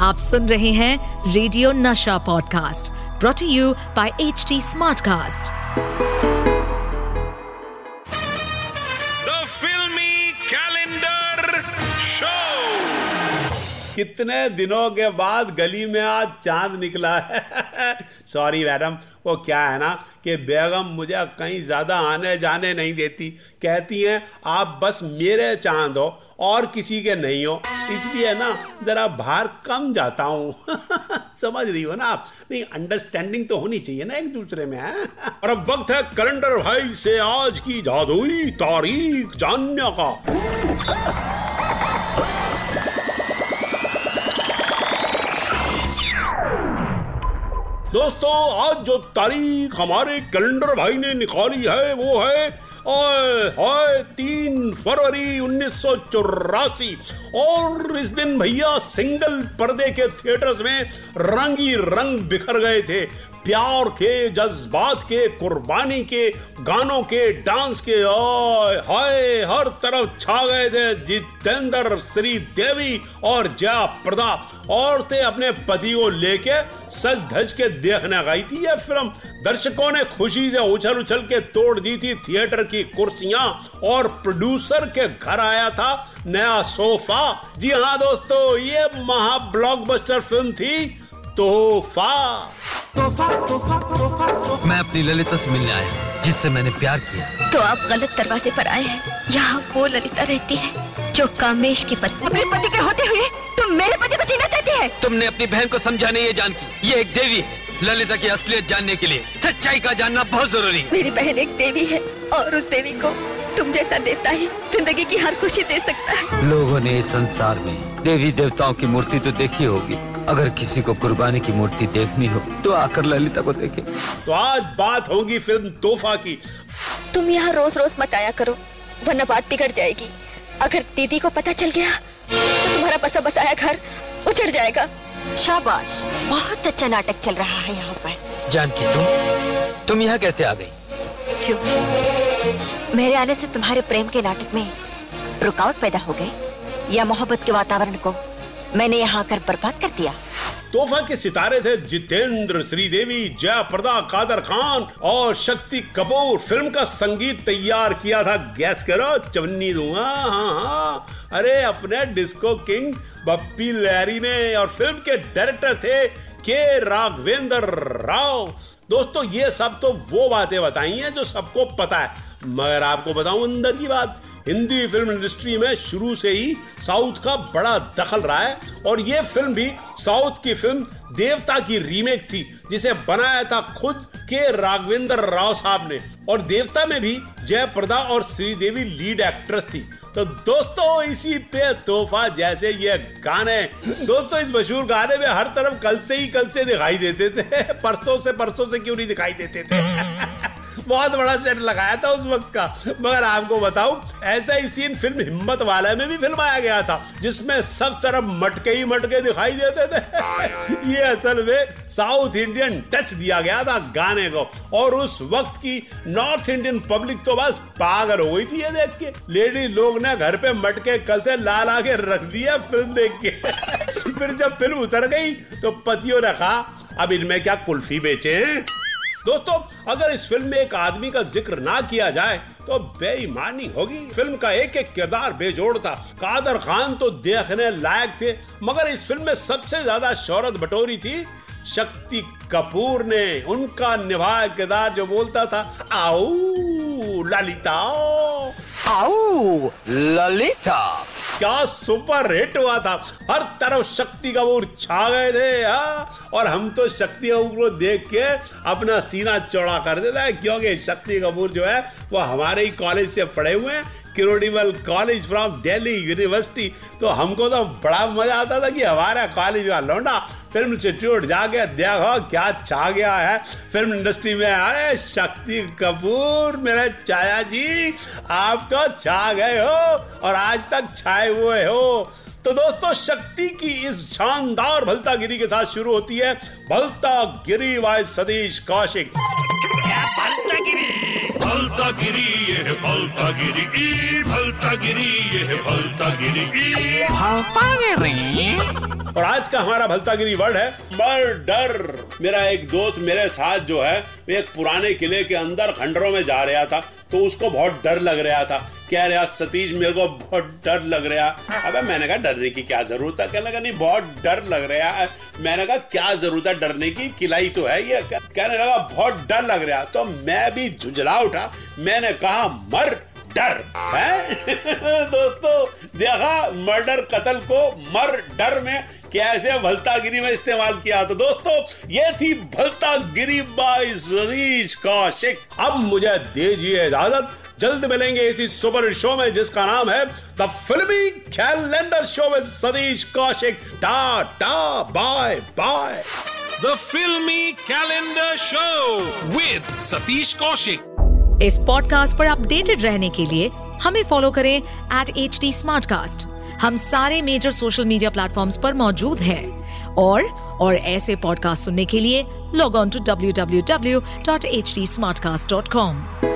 आप सुन रहे हैं radio Nasha podcast brought you by H T Smartcast the filmi calendar show कितने दिनों के बाद गली में आज चाँद निकला है? सॉरी मैडम वो क्या है ना कि बेगम मुझे कहीं ज़्यादा आने जाने नहीं देती। कहती हैं, आप बस मेरे चाँद हो और किसी के नहीं हो। इसलिए ना, ज़रा बाहर कम जाता हूँ। समझ रही हो ना आप? नहीं अंडरस्टैंडिंग तो होनी चाहिए ना एक दूसरे में, है? और अब वक्त है कैलेंडर भाई से आज की जादुई तारीख जानने का। दोस्तों आज जो तारीख हमारे कैलेंडर भाई ने निकाली है वो है आए, तीन फरवरी उन्नीस सौ चौरासी। और इस दिन भैया सिंगल पर्दे के थिएटर्स में रंगी रंग बिखर गए थे। प्यार के, जज्बात के, कुर्बानी के, गानों के, डांस के ओए हाय, हर तरफ़ छा गए थे जितेंद्र श्री देवी और जया प्रदा औरतें अपने पति को लेके सज धज के देखने गई थी यह फ़िल्म। दर्शकों ने खुशी से उछल उछल के तोड़ दी थी थिएटर की कुर्सियाँ और प्रोड्यूसर के घर आया था नया सोफा। जी हाँ दोस्तों, ये महा ब्लॉकबस्टर फ़िल्म थी तोहफा। मैं अपनी ललिता से मिलने आया जिससे मैंने प्यार किया। तो आप गलत दरवाजे पर आए हैं। यहाँ वो ललिता रहती है जो कामेश की पत्नी अपने पति के होते हुए तुम मेरे पति को जीना चाहती है? तुमने अपनी बहन को समझाने ये जानती। ये एक देवी है ललिता की असलियत जानने के लिए। सच्चाई का जानना बहुत ज़रूरी है। मेरी बहन एक देवी है और उस देवी को तुम जैसा देवता ही ज़िंदगी की हर खुशी दे सकता है। लोगों ने इस संसार में देवी देवताओं की मूर्ति तो देखी होगी। अगर किसी को कुर्बानी की मूर्ति देखनी हो तो आकर ललिता को देखे। तो आज बात होगी फ़िल्म तोहफा की। तुम यहाँ रोज रोज मत आया करो वरना बात बिगड़ जाएगी। अगर दीदी को पता चल गया तो तुम्हारा बसा बसाया घर उजड़ जाएगा। शाबाश बहुत अच्छा नाटक चल रहा है यहाँ पर। जानकी तुम तुम यहाँ कैसे आ गई? क्यों? मेरे आने से तुम्हारे प्रेम के नाटक में रुकावट पैदा हो गई, या मोहब्बत के वातावरण को मैंने यहाँ आकर बर्बाद कर दिया? तोहफा के सितारे थे जितेंद्र श्रीदेवी जया प्रदा कादर खान और शक्ति कपूर। फ़िल्म का संगीत तैयार किया था गैस करो चवन्नी दूँगा हाँ हाँ। अरे, अपने डिस्को किंग बप्पी लहरी ने और फ़िल्म के डायरेक्टर थे के राघवेंद्र राव। दोस्तों, ये सब तो वो बातें बताई हैं जो सबको पता है। मगर आपको बताऊँ अंदर की बात, हिंदी फ़िल्म इंडस्ट्री में शुरू से ही साउथ का बड़ा दखल रहा है। और ये फ़िल्म भी साउथ की फ़िल्म देवता की रीमेक थी, जिसे बनाया था खुद के राघवेंद्र राव साहब ने। और देवता में भी जय प्रदा और श्रीदेवी लीड एक्ट्रेस थी। तो दोस्तों, इसी पे तोहफा जैसे ये गाने। दोस्तों, इस मशहूर गाने में हर तरफ़ कल से ही कल से दिखाई देते थे। परसों से परसों से क्यों नहीं दिखाई देते थे? बहुत बड़ा सेट लगाया था उस वक्त का। मगर आपको बताऊँ, ऐसा ही सीन फ़िल्म हिम्मत वाला में भी फिल्माया गया था, जिसमें सब तरफ़ मटके ही मटके दिखाई देते थे। ये असल में साउथ इंडियन टच दिया गया था गाने को। और उस वक्त की नॉर्थ इंडियन पब्लिक तो बस पागल हो गई थी ये देख के। लेडी लोग ने घर पे मटके कल से ला ला के रख दिया फ़िल्म देख के। फिर जब फ़िल्म उतर गई तो पतियों ने कहा, अब इनमें क्या कुल्फी बेचे हैं? दोस्तों, अगर इस फ़िल्म में एक आदमी का ज़िक्र ना किया जाए तो बेईमानी होगी। फ़िल्म का एक एक किरदार बेजोड़ था कादर खान तो देखने लायक थे, मगर इस फ़िल्म में सबसे ज़्यादा शोहरत बटोरी थी शक्ति कपूर ने। उनका निभाया किरदार जो बोलता था, आओ, ललिता। आओ, ललिता। क्या सुपर हिट हुआ था हर तरफ़ शक्ति कपूर छा गए थे, हा? और हम तो शक्ति कपूर को देख के अपना सीना चौड़ा कर देता है, क्योंकि शक्ति कपूर जो है, वो हमारे ही कॉलेज से पढ़े हुए हैं Kirorimal college from Delhi university तो हमको तो बड़ा मज़ा आता था कि हमारा कॉलेज का लौंडा फ़िल्म इंस्टीट्यूट जाके देखो क्या छा गया है। फ़िल्म इंडस्ट्री में, अरे शक्ति कपूर, मेरे चाया जी, आप तो छा गए हो और आज तक छाए हुए हो। तो दोस्तों, शक्ति की इस शानदार भलता गिरी के साथ शुरू होती है। भलता गिरी बाय सतीश कौशिक। भलता गिरी ये भलता गिरी ई भलता गिरी ये भलता गिरी ई। भलता गिरी और आज का हमारा भलता गिरी वर्ड है मर्डर। मेरा एक दोस्त मेरे साथ जो है एक पुराने किले के अंदर खंडरों में जा रहा था तो उसको बहुत डर लग रहा था। कह रहा सतीश मेरे को बहुत डर लग रहा अबे मैंने कहा डरने की क्या ज़रूरत है? कहने लगा नहीं बहुत डर लग रहा है। मैंने कहा क्या ज़रूरत है डरने की? किलाई तो है ये। कहने लगा बहुत डर लग रहा तो मैं भी झुंझला उठा। मैंने कहा मर डर। है? दोस्तों देखा मर्डर कत्ल को मर डर में कैसे भलतागिरी में इस्तेमाल किया तो दोस्तों ये थी भलतागिरी बाई सतीश कौशिक। अब मुझे दीजिए इजाज़त। जल्द मिलेंगे इसी सुपर शो में जिसका नाम है द फिल्मी कैलेंडर शो में Satish Kaushik. Ta-ta bye bye. The filmi calendar show with Satish Kaushik. इस पॉडकास्ट पर अपडेटेड रहने के लिए हमें फॉलो करें एट एच डी हम सारे मेजर सोशल मीडिया प्लेटफॉर्म्स पर मौजूद हैं। और और ऐसे पॉडकास्ट सुनने के लिए log on to W W W dot H D Smartcast dot com